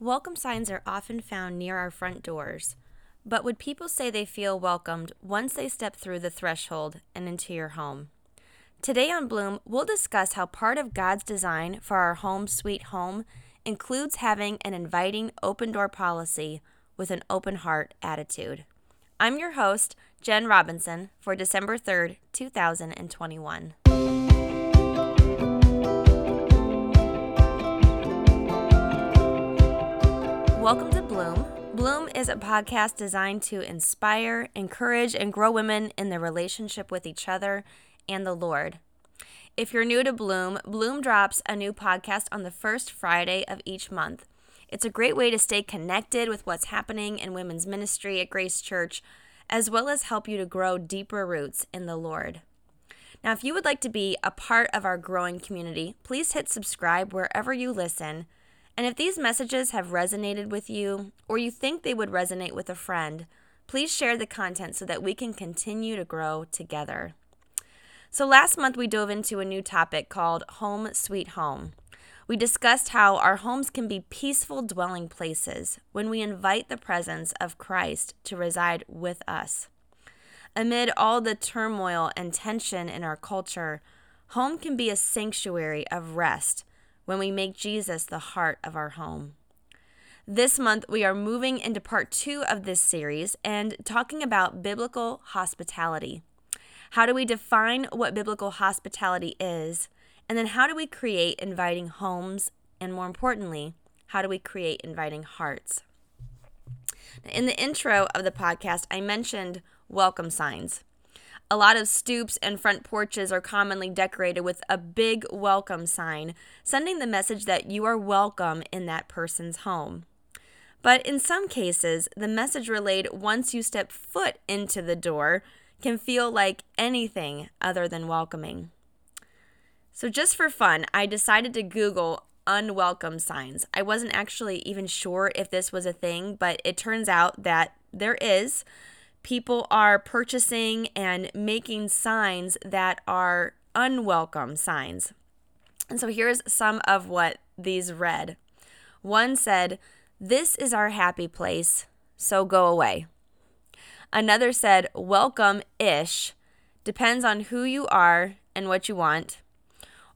Welcome signs are often found near our front doors, but would people say they feel welcomed once they step through the threshold and into your home? Today on Bloom, we'll discuss how part of God's design for our home sweet home includes having an inviting open door policy with an open heart attitude. I'm your host, Jen Robinson, for December 3rd, 2021. Welcome to Bloom. Bloom is a podcast designed to inspire, encourage, and grow women in their relationship with each other and the Lord. If you're new to Bloom, Bloom drops a new podcast on the first Friday of each month. It's a great way to stay connected with what's happening in women's ministry at Grace Church, as well as help you to grow deeper roots in the Lord. Now, if you would like to be a part of our growing community, please hit subscribe wherever you listen and if these messages have resonated with you, or you think they would resonate with a friend, please share the content so that we can continue to grow together. So, last month we dove into a new topic called Home Sweet Home. We discussed how our homes can be peaceful dwelling places when we invite the presence of Christ to reside with us. Amid all the turmoil and tension in our culture, home can be a sanctuary of rest when we make Jesus the heart of our home. This month, we are moving into part two of this series and talking about biblical hospitality. How do we define what biblical hospitality is? And then, how do we create inviting homes? And more importantly, how do we create inviting hearts? In the intro of the podcast, I mentioned welcome signs. A lot of stoops and front porches are commonly decorated with a big welcome sign, sending the message that you are welcome in that person's home. But in some cases, the message relayed once you step foot into the door can feel like anything other than welcoming. So, just for fun, I decided to Google unwelcome signs. I wasn't actually even sure if this was a thing, but it turns out that there is people are purchasing and making signs that are unwelcome signs. And so here's some of what these read. One said, This is our happy place, so go away. Another said, Welcome ish, depends on who you are and what you want.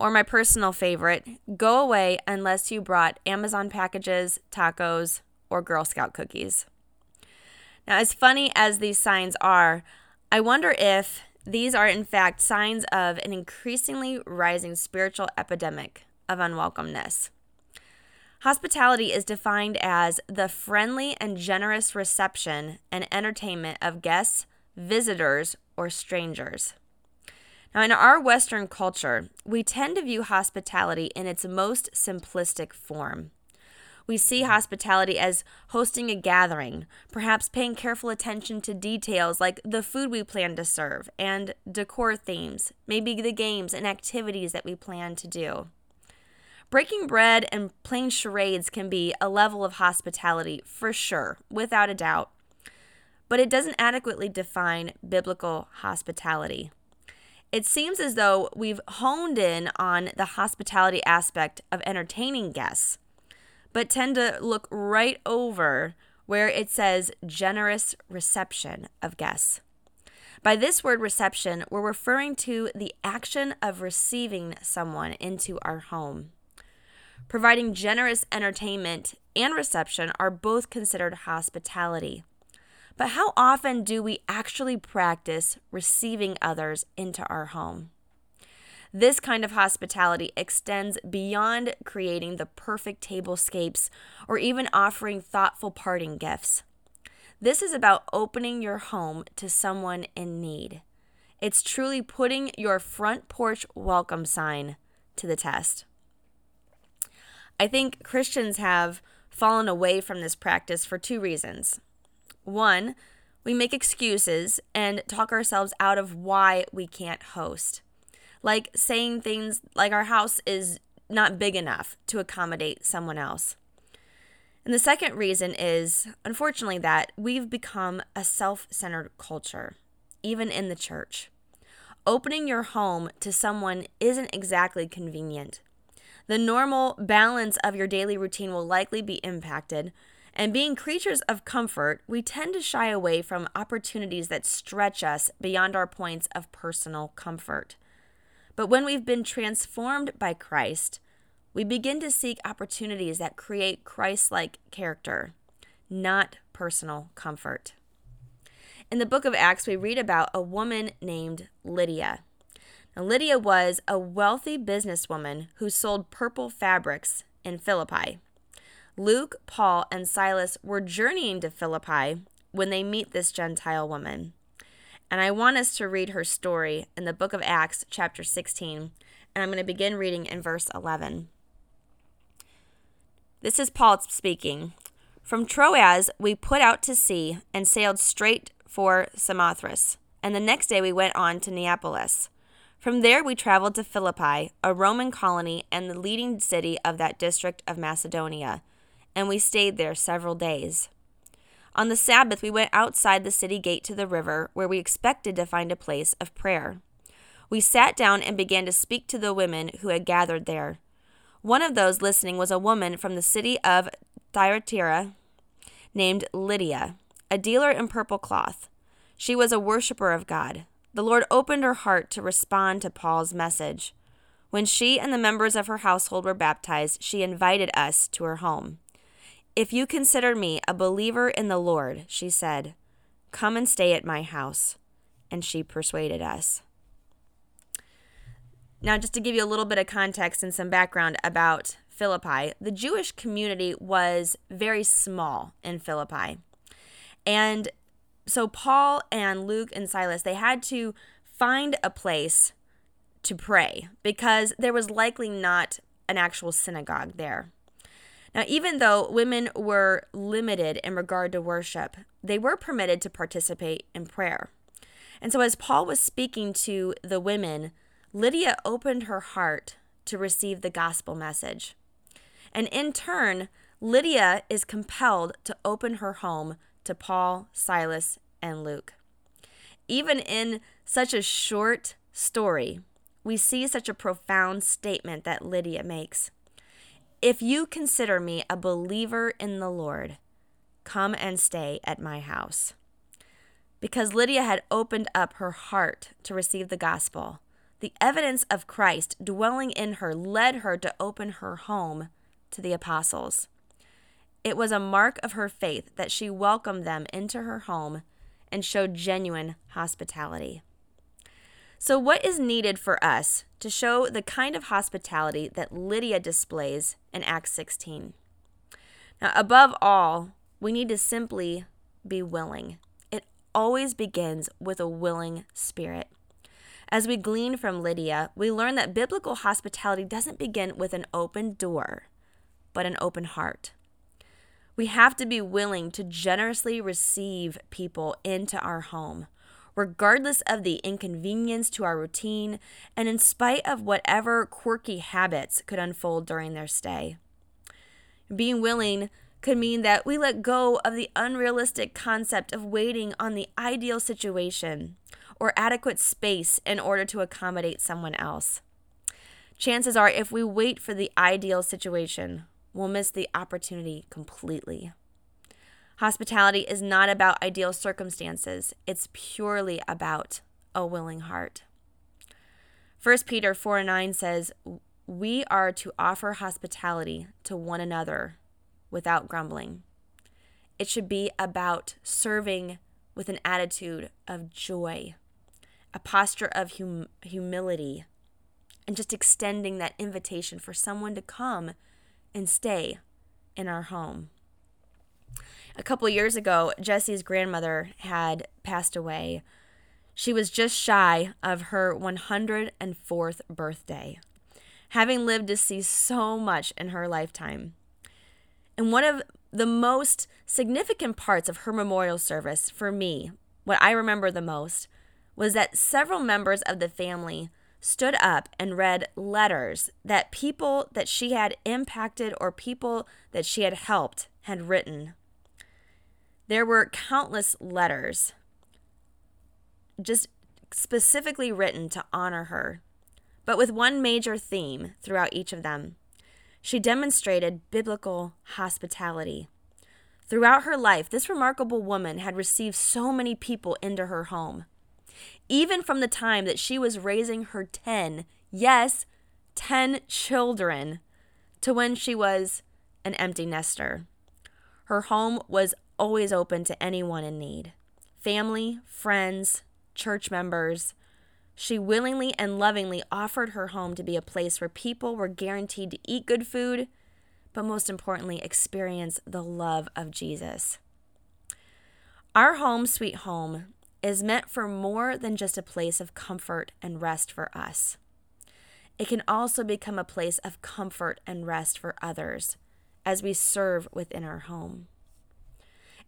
Or my personal favorite, Go away unless you brought Amazon packages, tacos, or Girl Scout cookies. Now, as funny as these signs are, I wonder if these are in fact signs of an increasingly rising spiritual epidemic of unwelcomeness. Hospitality is defined as the friendly and generous reception and entertainment of guests, visitors, or strangers. Now, in our Western culture, we tend to view hospitality in its most simplistic form. We see hospitality as hosting a gathering, perhaps paying careful attention to details like the food we plan to serve and decor themes, maybe the games and activities that we plan to do. Breaking bread and playing charades can be a level of hospitality for sure, without a doubt, but it doesn't adequately define biblical hospitality. It seems as though we've honed in on the hospitality aspect of entertaining guests but tend to look right over where it says generous reception of guests. By this word reception, we're referring to the action of receiving someone into our home. Providing generous entertainment and reception are both considered hospitality. But how often do we actually practice receiving others into our home? This kind of hospitality extends beyond creating the perfect tablescapes or even offering thoughtful parting gifts. This is about opening your home to someone in need. It's truly putting your front porch welcome sign to the test. I think Christians have fallen away from this practice for two reasons. One, we make excuses and talk ourselves out of why we can't host like saying things like our house is not big enough to accommodate someone else. And the second reason is, unfortunately, that we've become a self centered culture, even in the church. Opening your home to someone isn't exactly convenient. The normal balance of your daily routine will likely be impacted. And being creatures of comfort, we tend to shy away from opportunities that stretch us beyond our points of personal comfort. But when we've been transformed by Christ, we begin to seek opportunities that create Christ like character, not personal comfort. In the book of Acts, we read about a woman named Lydia. Now, Lydia was a wealthy businesswoman who sold purple fabrics in Philippi. Luke, Paul, and Silas were journeying to Philippi when they meet this Gentile woman. And I want us to read her story in the book of Acts, chapter 16. And I'm going to begin reading in verse 11. This is Paul speaking. From Troas, we put out to sea and sailed straight for Samothrace. And the next day we went on to Neapolis. From there, we traveled to Philippi, a Roman colony and the leading city of that district of Macedonia, and we stayed there several days. On the Sabbath, we went outside the city gate to the river, where we expected to find a place of prayer. We sat down and began to speak to the women who had gathered there. One of those listening was a woman from the city of Thyatira named Lydia, a dealer in purple cloth. She was a worshiper of God the Lord opened her heart to respond to Paul's message. When she and the members of her household were baptized, she invited us to her home. If you consider me a believer in the Lord, she said, come and stay at my house. And she persuaded us. Now, just to give you a little bit of context and some background about Philippi, the Jewish community was very small in Philippi. And so Paul and Luke and Silas, they had to find a place to pray because there was likely not an actual synagogue there. Now, even though women were limited in regard to worship, they were permitted to participate in prayer. And so, as Paul was speaking to the women, Lydia opened her heart to receive the gospel message. And in turn, Lydia is compelled to open her home to Paul, Silas, and Luke. Even in such a short story, we see such a profound statement that Lydia makes. If you consider me a believer in the Lord, come and stay at my house. Because Lydia had opened up her heart to receive the gospel, the evidence of Christ dwelling in her led her to open her home to the apostles. It was a mark of her faith that she welcomed them into her home and showed genuine hospitality. So, what is needed for us to show the kind of hospitality that Lydia displays in Acts 16? Now, above all, we need to simply be willing. It always begins with a willing spirit. As we glean from Lydia, we learn that biblical hospitality doesn't begin with an open door, but an open heart. We have to be willing to generously receive people into our home, regardless of the inconvenience to our routine and in spite of whatever quirky habits could unfold during their stay. Being willing could mean that we let go of the unrealistic concept of waiting on the ideal situation or adequate space in order to accommodate someone else. Chances are, if we wait for the ideal situation, we'll miss the opportunity completely. Hospitality is not about ideal circumstances, it's purely about a willing heart. 1 Peter 4 9 says, We are to offer hospitality to one another without grumbling. It should be about serving with an attitude of joy, a posture of hum- humility, and just extending that invitation for someone to come and stay in our home. A couple years ago, Jesse's grandmother had passed away. She was just shy of her 104th birthday, having lived to see so much in her lifetime. And one of the most significant parts of her memorial service for me, what I remember the most, was that several members of the family stood up and read letters that people that she had impacted or people that she had helped had written. There were countless letters just specifically written to honor her, but with one major theme throughout each of them. She demonstrated biblical hospitality. Throughout her life, this remarkable woman had received so many people into her home. Even from the time that she was raising her 10, yes, 10 children, to when she was an empty nester. Her home was always open to anyone in need family, friends, church members. She willingly and lovingly offered her home to be a place where people were guaranteed to eat good food, but most importantly, experience the love of Jesus. Our home, sweet home, is meant for more than just a place of comfort and rest for us. It can also become a place of comfort and rest for others as we serve within our home.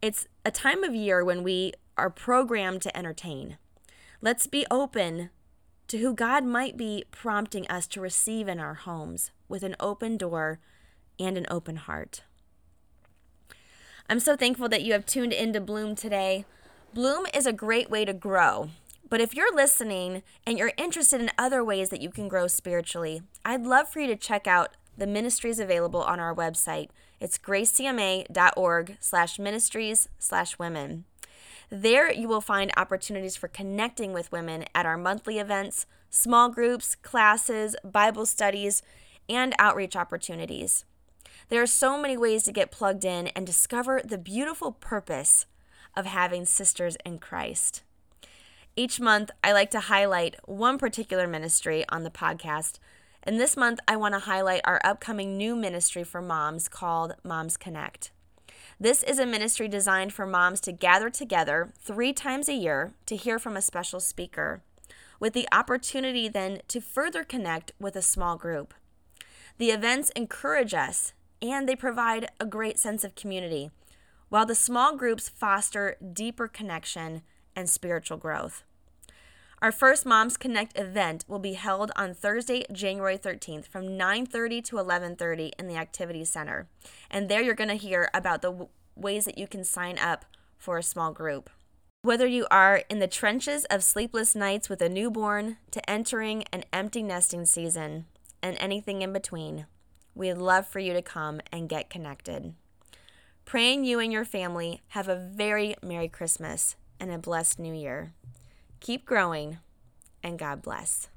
It's a time of year when we are programmed to entertain. Let's be open to who God might be prompting us to receive in our homes with an open door and an open heart. I'm so thankful that you have tuned into Bloom today. Bloom is a great way to grow. But if you're listening and you're interested in other ways that you can grow spiritually, I'd love for you to check out the ministries available on our website. It's gracecma.org slash ministries slash women. There, you will find opportunities for connecting with women at our monthly events, small groups, classes, Bible studies, and outreach opportunities. There are so many ways to get plugged in and discover the beautiful purpose of having sisters in Christ. Each month, I like to highlight one particular ministry on the podcast. And this month, I want to highlight our upcoming new ministry for moms called Moms Connect. This is a ministry designed for moms to gather together three times a year to hear from a special speaker, with the opportunity then to further connect with a small group. The events encourage us and they provide a great sense of community, while the small groups foster deeper connection and spiritual growth. Our first Moms Connect event will be held on Thursday, January 13th from 9:30 to 11:30 in the Activity Center. And there you're going to hear about the w- ways that you can sign up for a small group. Whether you are in the trenches of sleepless nights with a newborn to entering an empty nesting season and anything in between, we'd love for you to come and get connected. Praying you and your family have a very Merry Christmas and a blessed New Year. Keep growing, and God bless.